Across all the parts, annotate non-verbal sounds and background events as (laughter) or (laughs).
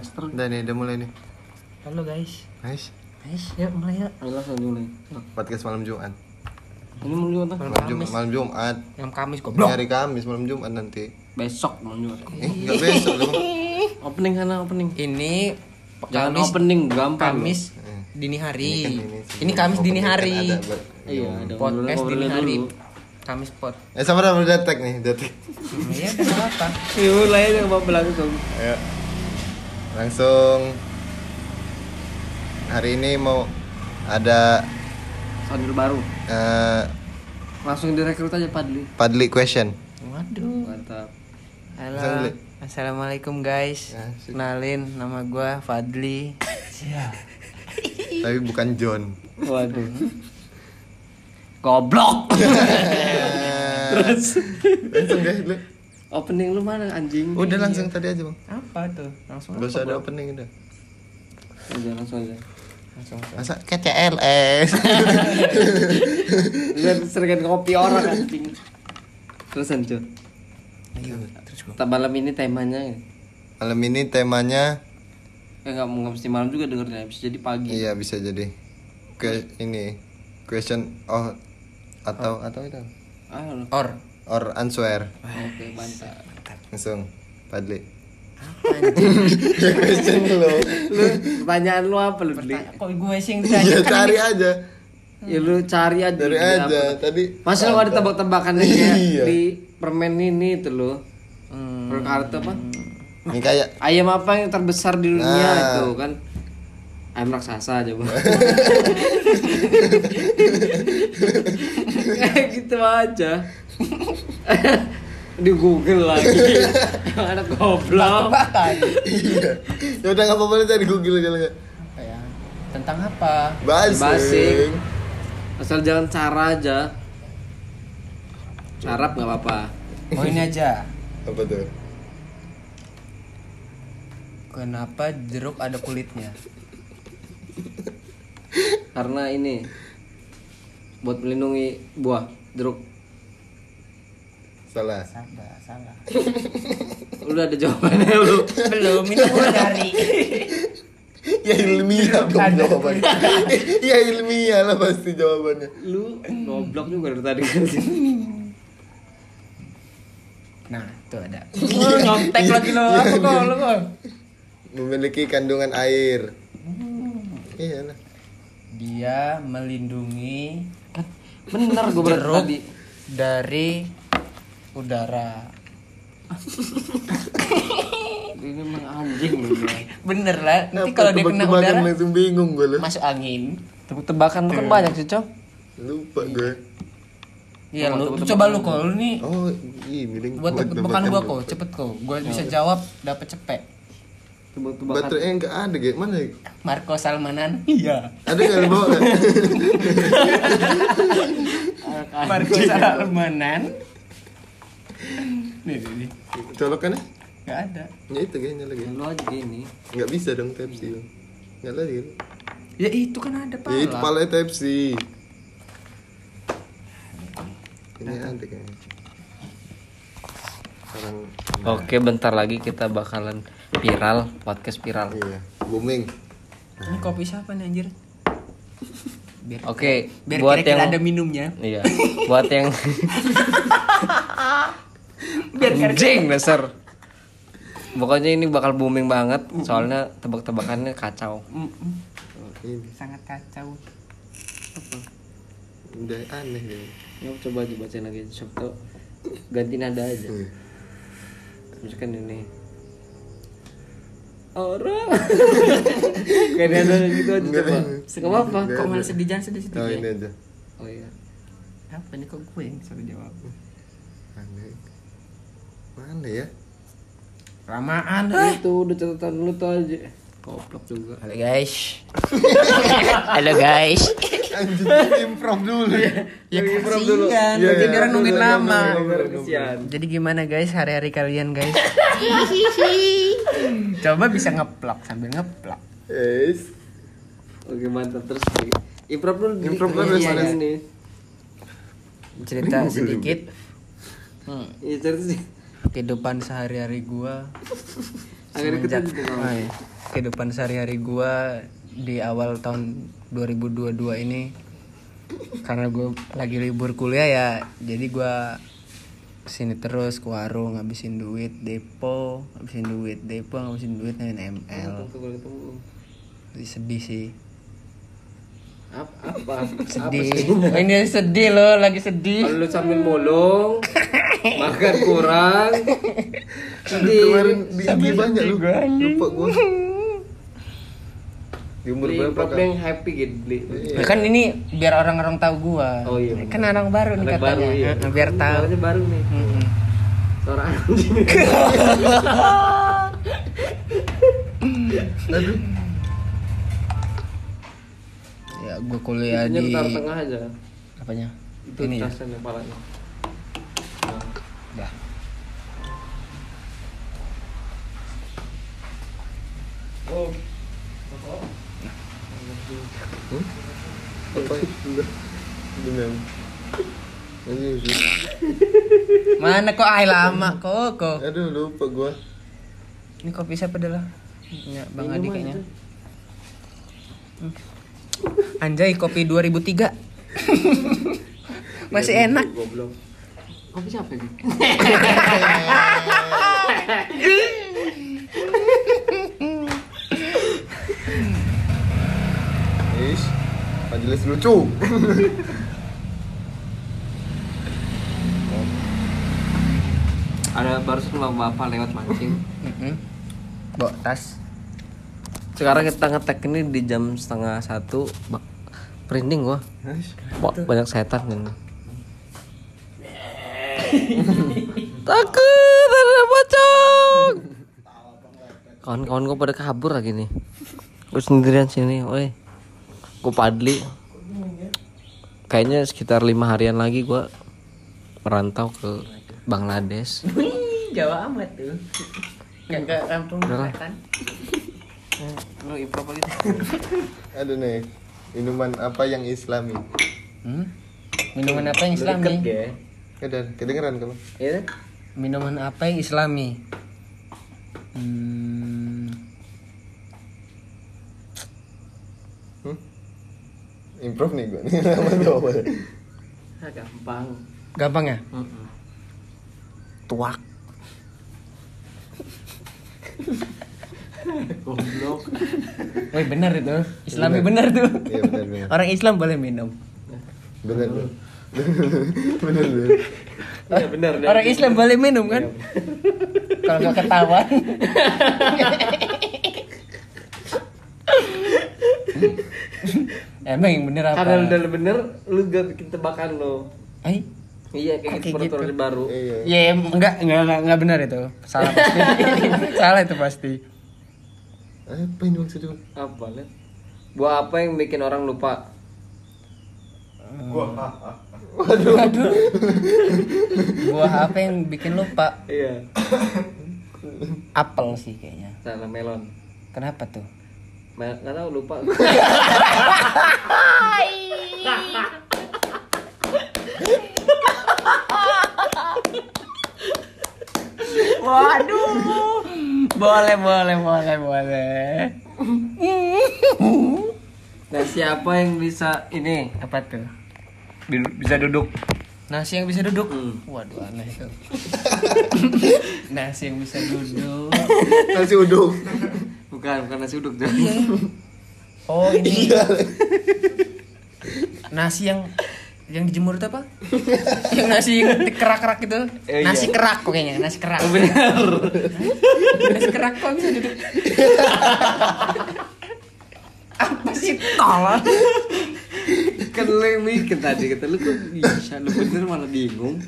Udah nih, udah mulai nih. Halo guys. Guys, Guys, yuk mulai yuk. Ayo langsung dimulai. podcast malam Jumat. Ini mau lihat Malam Malam Jumat, malam Jumat. Yang Kamis Ini goblok. hari Kamis, malam Jumat nanti. besok mau lihat. Eh, enggak besok dong. (laughs) Opening sana opening. Ini Jangan Kamis opening gampang. Kamis Eh, dini hari. Ini kan Ini, ini sih. Kamis dini kan hari. ada, Ber. Iya, ada Podcast dini hari. dulu. Kamis pot. Eh, sama udah tag nih, udah tag. Iya, udah apa? Iya, mulai aja apa langsung. Ayo. Langsung hari ini mau ada Sambil baru. eh, Langsung direkrut aja Padli. Padli question. Waduh. Mantap. Halo. Assalamualaikum guys. Ya, sip. Kenalin nama gua Fadli. (laughs) Tapi bukan John. Waduh. Goblok. Terus (laughs) langsung deh, lu. Opening lu mana anjing? Udah langsung tadi aja, Bang. Apa tuh? Langsung Gak usah ada Bro? opening udah. Udah langsung aja. Langsung. Masa KCLS. Biar seringan kopi orang anjing. Terus lanjut. Ayo, terus gua. Malam ini temanya Malam ini temanya Eh nggak nggak mesti malam juga dengernya bisa jadi pagi. iya bisa jadi ke ini question oh atau atau itu Ah, lu. Or. Or answer Oke, mantap. langsung Padli Apa anjing? question lo Lu pertanyaan lu apa lu? Dli? Kok gue sing ya ditanya? cari aja Ya lu cari aja. cari aja apa. tadi Masa lu ada tebak-tebakannya kayak Iya. di permen ini itu lo. Hmm. Per kartu apa? ini kayak Ayam apa yang terbesar di dunia Nah. itu kan? Ayam raksasa aja, Bang. (laughs) Kayak gitu aja. (laughs) di Google lagi. (laughs) Anak goblok. iya ya udah nggak apa-apa tadi google aja lah ya? Tentang apa? basing Basing. Asal jangan cara aja. Carap nggak apa-apa. Oh ini aja. (laughs) apa tuh Kenapa jeruk ada kulitnya? Karena ini buat melindungi buah jeruk. Salah Salah, salah. (laughs) Udah ada jawabannya lu. Belum, ini gua dari. ya ilmiah dong Ada. jawabannya (laughs) ya ilmiah lah pasti jawabannya Lu goblok juga dari tadi kan sih. Nah, tuh ada. (laughs) Oh, nyontek lagi lo. Apa kok lo kok? memiliki kandungan air iya lah Dia melindungi Kan bener gue berarti tadi. dari udara. (laughs) Ini emang anjing ya. Bener lah. Nanti kalau dia kena udara langsung bingung gue lah masuk angin. Tebak-tebakan lu kan banyak sih, Cok. lupa gue Iya lu, lu coba lu kok lu nih oh iya miring buat tebak-tebakan gua kok, cepet kok. Gua bisa jawab dapat cepet. Tebak-tebakan. baterainya nggak ada kayak mana ya? Marco Salmanan. (laughs) Iya. ada bawah nggak? (laughs) Marco Salmanan. Nih, nih, nih. colokannya Gak ada. ya itu kayaknya lagi Lu aja gini. nggak bisa dong tepsi nggak lagi kan? Ya itu kan ada ya itu pala. pala tepsi ini ada kayaknya sekarang Oke, bentar lagi kita bakalan viral, podcast viral. iya booming Ini kopi siapa nih anjir? Biar Oke, biar buat kira-kira yang ada minumnya. Iya, buat yang (laughs) Biar anjing dasar. Pokoknya ini bakal booming banget, soalnya tebak-tebakannya kacau. ini sangat kacau. udah aneh ya Ya coba aja bacain lagi, siapa tau ganti nada aja. Hmm. Misalkan ini orang (laughs) kayak nada gitu aja coba. Enggak apa-apa. Kok malah sedih jangan sedih sedih. oh ini aja Oh iya. Apa nih kok gue yang suruh jawab? aneh mana ya Ramaan. Itu udah catatan lu tuh aja. Goblok juga. Halo guys. (laughs) Halo guys. anjing improv dulu Ya improv dulu. Iya, iya, dia orang nungguin iya, lama. iya, iya, iya. Jadi gimana guys hari-hari kalian guys? (laughs) Coba bisa ngeplak sambil ngeplak. Yes. Oke mantap terus lagi. Improv dulu. Improv dulu, Iya, Mas. ini. Cerita sedikit. Hmm, Iya cerita sih. Kehidupan sehari-hari gua (laughs) Semenjak tuh, ah, iya. kehidupan sehari-hari gua di awal tahun 2022 ini karena gue lagi libur kuliah ya jadi gua sini terus ke warung ngabisin duit depo ngabisin duit depo ngabisin duit main ML ketemu. Jadi sedih sih Apa? Apa? sedih Oh, ini sedih loh lagi sedih lu sambil bolong, (laughs) makan kurang, sedih. Kemarin di IG banyak lu. Lupa gua. Di umur Beli berapa kan? yang happy gitu beli. Ya kan ini biar orang-orang tahu gua. Oh iya, Kan orang baru nih katanya. baru iya. Heeh, biar tahu. Suaranya baru nih. Mm-mm. Suara anjing. (laughs) Aduh. Ya gua kuliah Ini di tengah aja. apanya? Itu Ini ya. tasnya kepalanya. Dah. Aduh, aduh. Mana kok ai lama kok kok. Aduh, lupa gua. Ini kopi siapa adalah? Ya, Bang Adi kayaknya. Anjay kopi 2003. (laughs) Masih enak. Goblok. Kopi siapa ini? Ish. Majelis lucu. Ada barusan sama bapak lewat mancing. Bawa tas. Sekarang kita ngetek ini di jam setengah satu. Printing gua. Banyak setan ini. (laughs) Takut ada pocong. Kawan-kawan gue pada kabur lagi nih. Gue sendirian sini, woi. Gue padli. Kayaknya sekitar lima harian lagi gue merantau ke Bangladesh. Jawa amat tuh. Gak ke kampung selatan. Lu improv gitu. Aduh nih. Minuman apa yang islami? Hmm? Minuman apa yang islami? Deket ya. Ada kedengeran kamu? Iya. Minuman apa yang islami? Hmm, Hmm? Improv nih gua nih. (laughs) Tuh apa? Ah, gampang. gampang ya? Heeh. Tuak. Goblok. Woi benar itu. Islami benar tuh. Iya benar benar. Orang Islam boleh minum. Benar benar. Iya benar. benar. Orang Islam boleh minum kan? Kalau nggak ketahuan. (laughs) Emang yang bener apa? Karena udah bener, lu gak bikin tebakan lo. Ay, Iya kayak Kayak gitu gitu. baru. Iya. ya em, enggak, enggak, enggak, enggak benar itu. Salah pasti. (laughs) Salah itu pasti. Apa ini maksudnya? Apa? Buah apa yang bikin orang lupa? Buah apa yang bikin lupa? Iya. Apel sih kayaknya. Salah melon. Kenapa tuh? Mel nggak tahu lupa. Waduh. Boleh, boleh, boleh, boleh. Nah siapa yang bisa ini? Apa tuh? Bisa duduk? Nasi yang bisa duduk. Hmm. Waduh, aneh. (laughs) Nasi yang bisa duduk. Nasi uduk. Bukan, bukan nasi uduk. Oh, (laughs) ini. nasi yang yang dijemur itu apa? yang nasi yang kerak-kerak itu. Eh, nasi iya. kerak kok kayaknya, nasi kerak. Bener. nasi kerak kok bisa duduk. (laughs) apa sih tolong? Kan lu yang mikir tadi kata lu kok bisa lu bener malah bingung.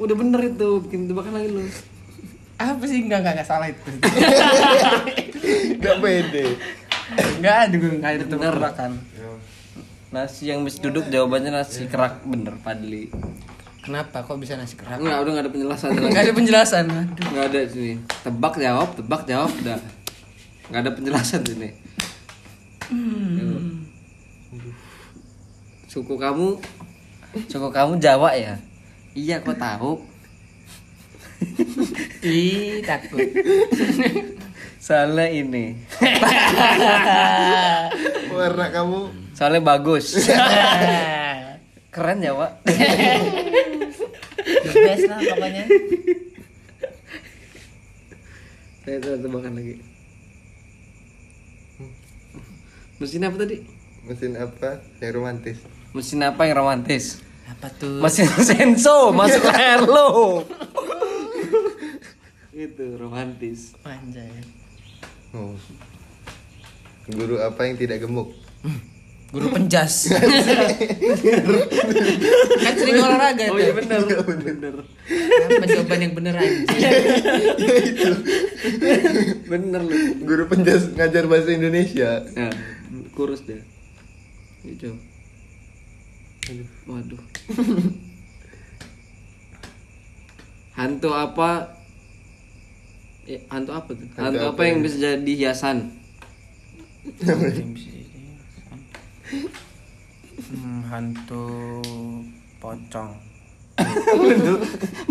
Udah bener itu, bikin tebakan lagi lu. Apa sih enggak enggak, enggak salah itu. Gak pede. Enggak ada gue enggak ada Bener. tebakan. Nasi yang bisa duduk jawabannya nasi kerak bener Padli. Kenapa kok bisa nasi kerak? Enggak, udah gak ada penjelasan lagi. Enggak ada penjelasan. Aduh. Nggak ada sini. Tebak jawab, tebak jawab, udah. Nggak ada penjelasan sini. Suku kamu? Suku kamu Jawa ya? Iya, kok tahu? (laughs) Ih, takut. Soalnya ini. (laughs) Warna kamu Soalnya bagus. (laughs) Keren ya, Pak. The best lah pokoknya. Saya tebakan lagi. Mesin apa tadi? mesin apa yang romantis? Mesin apa yang romantis? Apa tuh? Mesin senso masuk leher lo. Itu romantis. Anjay. Oh. Guru apa yang tidak gemuk? Guru penjas. (laughs) kan sering olahraga Oh tuh. iya benar. Benar. Apa jawaban yang bener aja? Benar lu. Guru penjas ngajar bahasa Indonesia. Ya, kurus dia. Itu. Waduh. (laughs) hantu apa? Eh, hantu apa tuh? Hantu, Hantu apa, apa yang yang- bisa jadi hiasan? Hmm, hantu pocong. (laughs)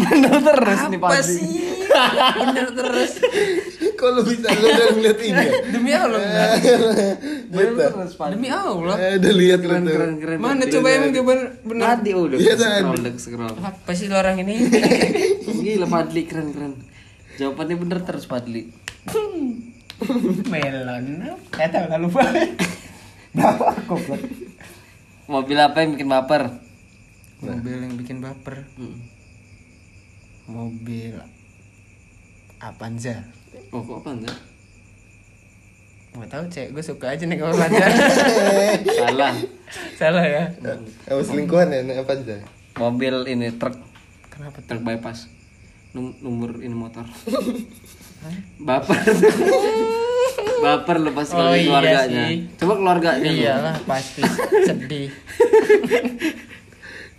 Benar terus nih Apa pasti. sih? Bener terus. (laughs) Kok lu bisa lu udah ngeliat ini ya? (laughs) Demi Allah. (laughs) Demi Allah. Eh, udah lihat Keren keren keren. Mana coba iya. emang coba bener. Tadi udah Iya, scroll, scroll. Apa sih orang ini? (laughs) Gila Padli keren keren. Jawabannya bener terus Padli. Melon. Saya tahu lalu banget. Berapa goblok? Mobil apa yang bikin baper? Mobil yang bikin baper. Hmm. Mobil Avanza. Oh kok apa enggak? Gak tahu cek, gue suka aja nih kalau Avanza. (laughs) Salah. Salah ya. Apa selingkuhan ya? Apa aja? Mobil ini truk Kenapa truk bypass. Num nomor ini motor. Baper. (laughs) Baper lu pasti Oh iya keluarganya. sih. Coba keluarganya lu. Iyalah pasti (laughs) sedih.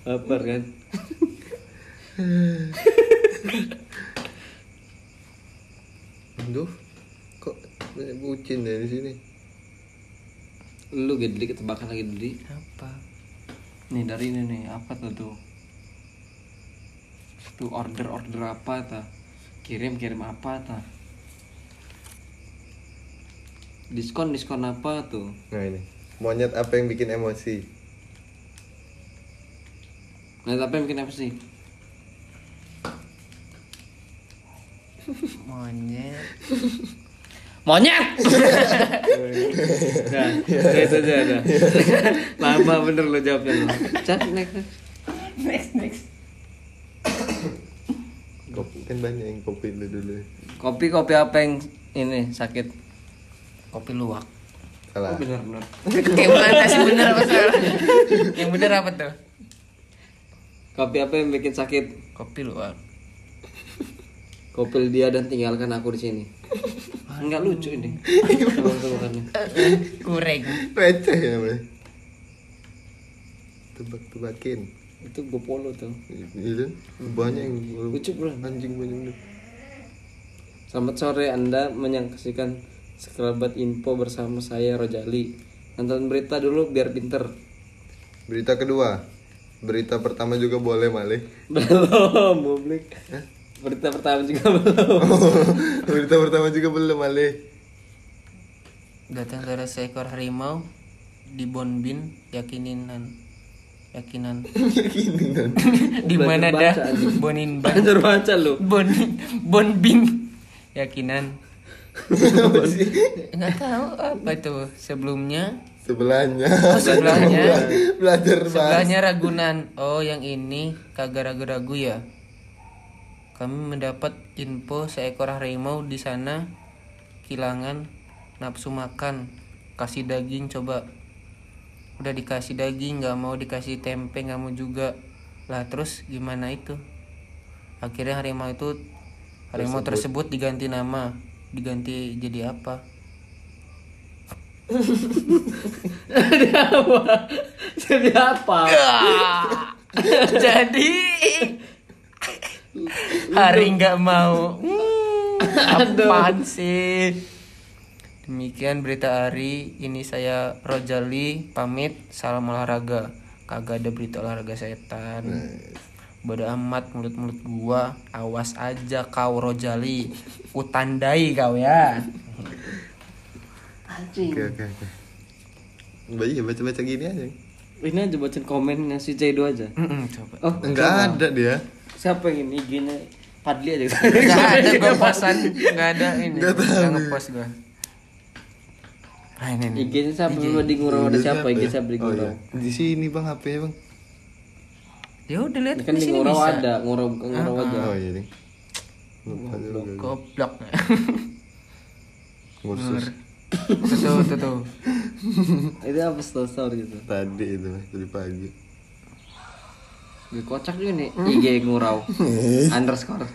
Baper kan. Aduh. Kok banyak bucin ya di sini? Lu gede ketebakan lagi dulu. Apa? Nih dari ini nih, apa tuh tuh? Tuh order-order apa ta? Kirim-kirim apa ta? Diskon-diskon apa tuh? Nah ini. Monyet apa yang bikin emosi? Nah, apa yang bikin apa Monyet. Monyet! nah, itu aja dah. Lama bener lo jawabnya lo. Next. next. Next. Kopi kan banyak yang kopi lu dulu. Kopi kopi apa yang ini sakit? Kopi luwak. Salah. bener bener. Kayak mana sih bener apa salah? Yang bener apa tuh? Kopi apa yang bikin sakit? Kopi luwak. Kopil dia dan tinggalkan aku di sini. Enggak lucu ini. Tebak-tebakannya. Kureng. Receh ya namanya. Tebak-tebakin. Itu gue polo tuh. Iya kan? Banyak yang Lucu bro. anjing banyak yang Selamat sore, Anda menyaksikan sekerabat info bersama saya Rojali. Nonton berita dulu biar pinter. Berita kedua. Berita pertama juga boleh Malik. (laughs) Belum, publik. Berita pertama juga belum. (laughs) Berita pertama juga belum Malik. Datang dari seekor harimau di Bonbin yakininan yakinan kan. (laughs) di mana ada. Bonin (laughs) ban Belajar baca lu. Bon Bonbin yakinan nggak tahu apa itu sebelumnya Sebelahnya. oh, sebelahnya Belajar bahasa. sebelahnya Ragunan oh yang ini kagak ragu-ragu ya kami mendapat info seekor harimau di sana. Kilangan nafsu makan kasih daging coba. Udah dikasih daging nggak mau dikasih tempe nggak mau juga. Lah terus gimana itu? Akhirnya harimau itu harimau tersebut. diganti nama. Diganti jadi apa? (laughs) Jadi apa? (laughs) jadi hari nggak mau. Hmm, apaan sih? Demikian berita hari. Ini saya Rojali pamit. Salam olahraga. Kagak ada berita olahraga setan. Bodo amat mulut-mulut gua. Awas aja kau Rojali. Kutandai kau ya. Anjing. Oke oke oke. Baca ya baca baca gini aja. Ini aja bacain komennya si Cedo aja. Mm-mm, coba. Oh, Enggak ada dia. Siapa yang ini IG-nya Padli aja. (laughs) Gak ada gue Gak ada ini Nggak ngepost gue Nah ini nih IG-nya siapa lu di ngurau ada siapa IG siapa di Oh ngurau? iya. Di sini bang HP-nya bang. Ya udah lihat kan di ngurau ada, ngurau ngurau aja. Oh iya nih. Lupa juga. Goblok tuh tuh, tuh (laughs) Itu apa story gitu. tadi itu tadi pagi. Gue kocak juga nih IG ngurau underscore.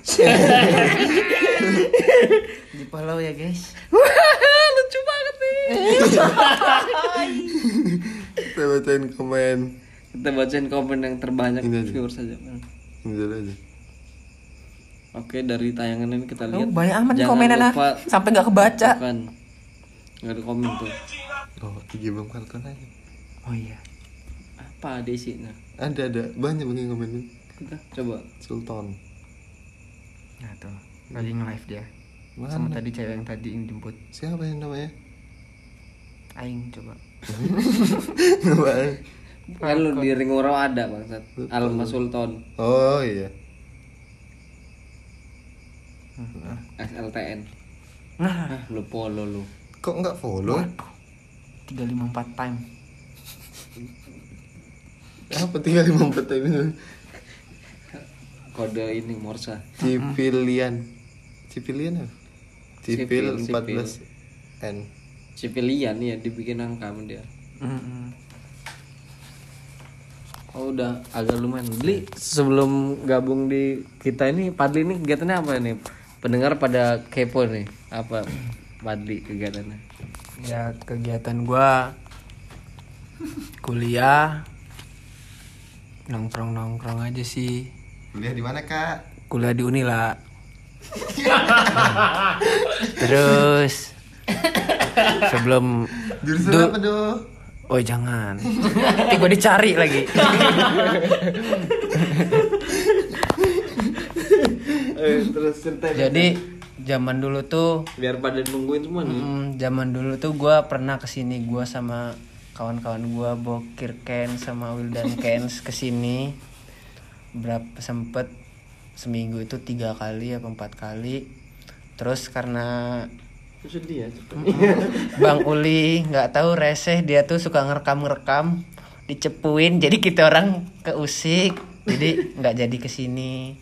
Di follow ya guys Lucu banget nih. Kita bacain komen. Kita bacain komen yang terbanyak Ini aja. viewers saja. Ini aja. Oke dari tayangan ini kita lihat. Oh, Banyak amat Jangan komenan lupa Sampai gak kebaca Bukan. Gak ada komen tuh. Oh IG bang Falcon aja. Oh iya Apa ada isinya? Ada ada banyak yang komen. Kita coba. Sultan. Nah tuh Lagi nge-live dia Mana? Sama tadi cewek yang tadi yang jemput Siapa yang namanya? Aing coba? (laughs) Kan lu di ring ngurau ada bangsat. Alma Sultan oh iya. SLTN. Nah Ah, lu polo lu. Kok nggak follow? 354 time Apa tinggal lima empat ini? Kode ini Morsa. Cipilian. Cipilian apa? Cipil Cipil, 14 N. Civilian ya dibikin angka dia. Oh udah agak lumayan. Beli sebelum gabung di kita ini Padli ini kegiatannya apa nih? Pendengar pada kepo nih. Apa Padli kegiatannya? Ya kegiatan gua Kuliah Nongkrong-nongkrong aja sih Kuliah di mana kak? Kuliah di Unila (laughs) Terus Sebelum Jurusan Du- apa doh? Oh jangan Nanti gue dicari lagi terus cerita Jadi zaman dulu tuh biar pada nungguin semua nih. mm, Zaman dulu tuh gua pernah ke sini Gua sama kawan-kawan gua Bokir Ken sama Wildan (laughs) Kens ke sini. Berapa sempet Seminggu itu tiga kali apa empat kali. Terus karena Sedih ya. Bang Uli nggak tahu reseh dia tuh suka ngerekam-ngerekam dicepuin jadi kita orang keusik jadi nggak jadi ke sini.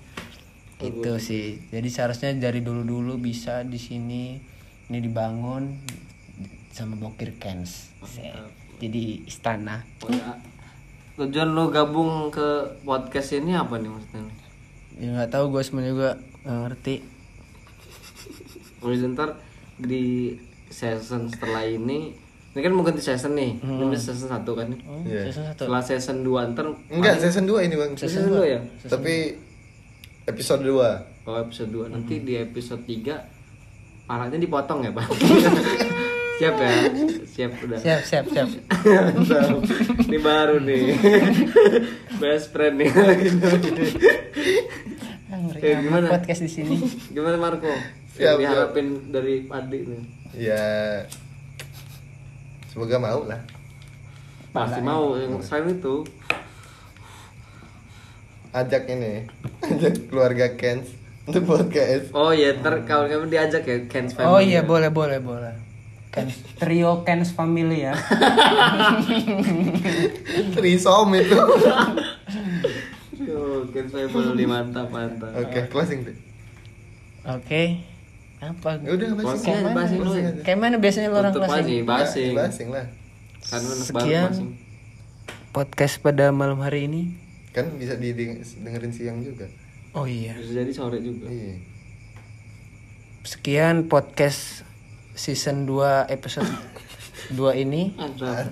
Itu sih. Jadi seharusnya dari dulu-dulu bisa di sini ini dibangun sama Bokir Kens jadi istana. Oh, ya. Tujuan lu gabung ke podcast ini apa nih maksudnya? ya nggak tahu gue sebenarnya juga nggak ngerti. Mulai ntar di season setelah ini ini kan mau ganti season nih. Ini udah season satu kan nih? Iya. Season satu. Setelah season 2 ntar Enggak, season 2 ini bang. season 2 ya? Tapi episode 2 oh episode 2 nanti di episode 3 parahnya dipotong ya pak (laughs) siap ya? (laughs) Siap udah. Siap siap siap. (laughs) Ini baru nih. (laughs) Best friend nih. Ngeri Eh, gimana? podcast di sini. Gimana Marco? Siap, yang diharapin dari Padi nih. Ya Semoga mau lah. Pasti mau yang selain itu. Ajak ini. Ajak keluarga Kens Untuk podcast. Oh iya ntar kawan-kawan diajak ya Ken's Family Oh iya boleh boleh boleh. Kens, trio Kens Family ya. (laughs) Trisom itu Yo, Ken's Family mantap mantap Oke, closing deh Oke. Apa? Ya Udah, Closing basing aja, basing aja. Kayak mana biasanya lo orang closing? basing Basing lah Karena Sekian. basing Podcast pada malam hari ini. Kan bisa didengerin siang juga Oh iya. Bisa jadi sore juga Iya Sekian podcast season 2 episode 2 ini. Mantap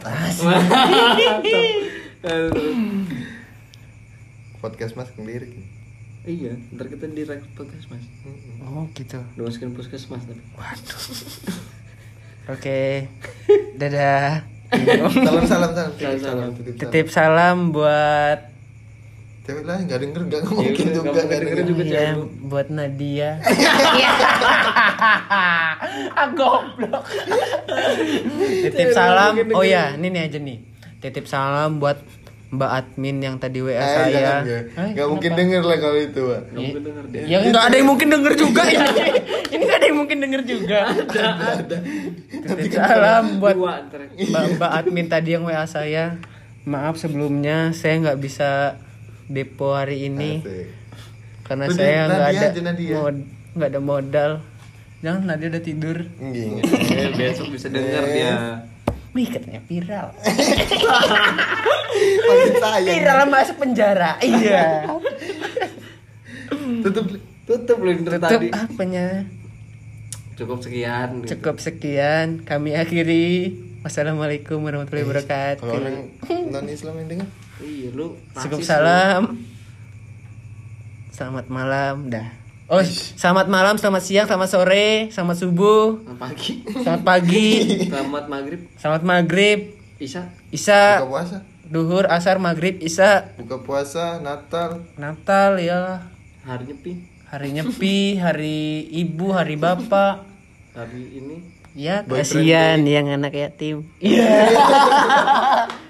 Podcast mas lirik Iya, ntar kita di record podcast mas Oh gitu. Udah masukin podcast mas tapi Oke. Dadah. Salam salam salam Salam, salam. Titip salam. Titip salam buat cewek lain nggak denger nggak mungkin nggak juga nggak denger denger juga. Iya, buat Nadia. (laughs) ah, (laughs) goblok. Titip salam. Oh ya, ini nih aja nih. Titip salam buat Mbak admin yang tadi WA Eh, saya. jangan, nggak. Hah, nggak mungkin denger lah kalau itu Pak. Nggak mungkin denger dia. Ya ada yang mungkin denger juga (laughs) ini. ini nggak ada yang mungkin denger juga. Titip salam buat. Mbak, Mbak admin tadi yang WA saya. Maaf sebelumnya saya nggak bisa depo hari ini Asik. karena Udah, saya nggak ada mod- nggak ada modal. Jangan Nadia udah tidur. Nggih. Eh, besok bisa denger dia. Wih katanya viral. (laughs) Makin sayang viral masuk penjara. Iya. tutup Tutup lu Indra Tutup tadi. apanya? Cukup sekian. Cukup sekian. Kami akhiri. Wassalamualaikum warahmatullahi wabarakatuh. kalau orang non Islam yang denger Iya lu. Cukup salam. Selamat malam. Dah. Oh, selamat malam, selamat siang, selamat sore, selamat subuh, lu. Pagi. selamat pagi, (laughs) Selamat maghrib. selamat maghrib, Isya. buka isya, puasa duhur, asar, maghrib, isya, buka puasa Natal Natal ya, Hari nyepi. hari nyepi, hari ibu, hari bapak. Hari ini. Ya, kasihan yang anak yatim. Iya. (laughs) (laughs)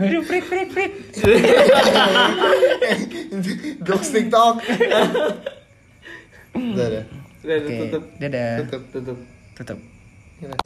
Aduh, prit, prit, prit. Jokes TikTok Udah, udah. Udah, Oke, tutup. dadah. Tutup. Tutup. Tutup. Gila.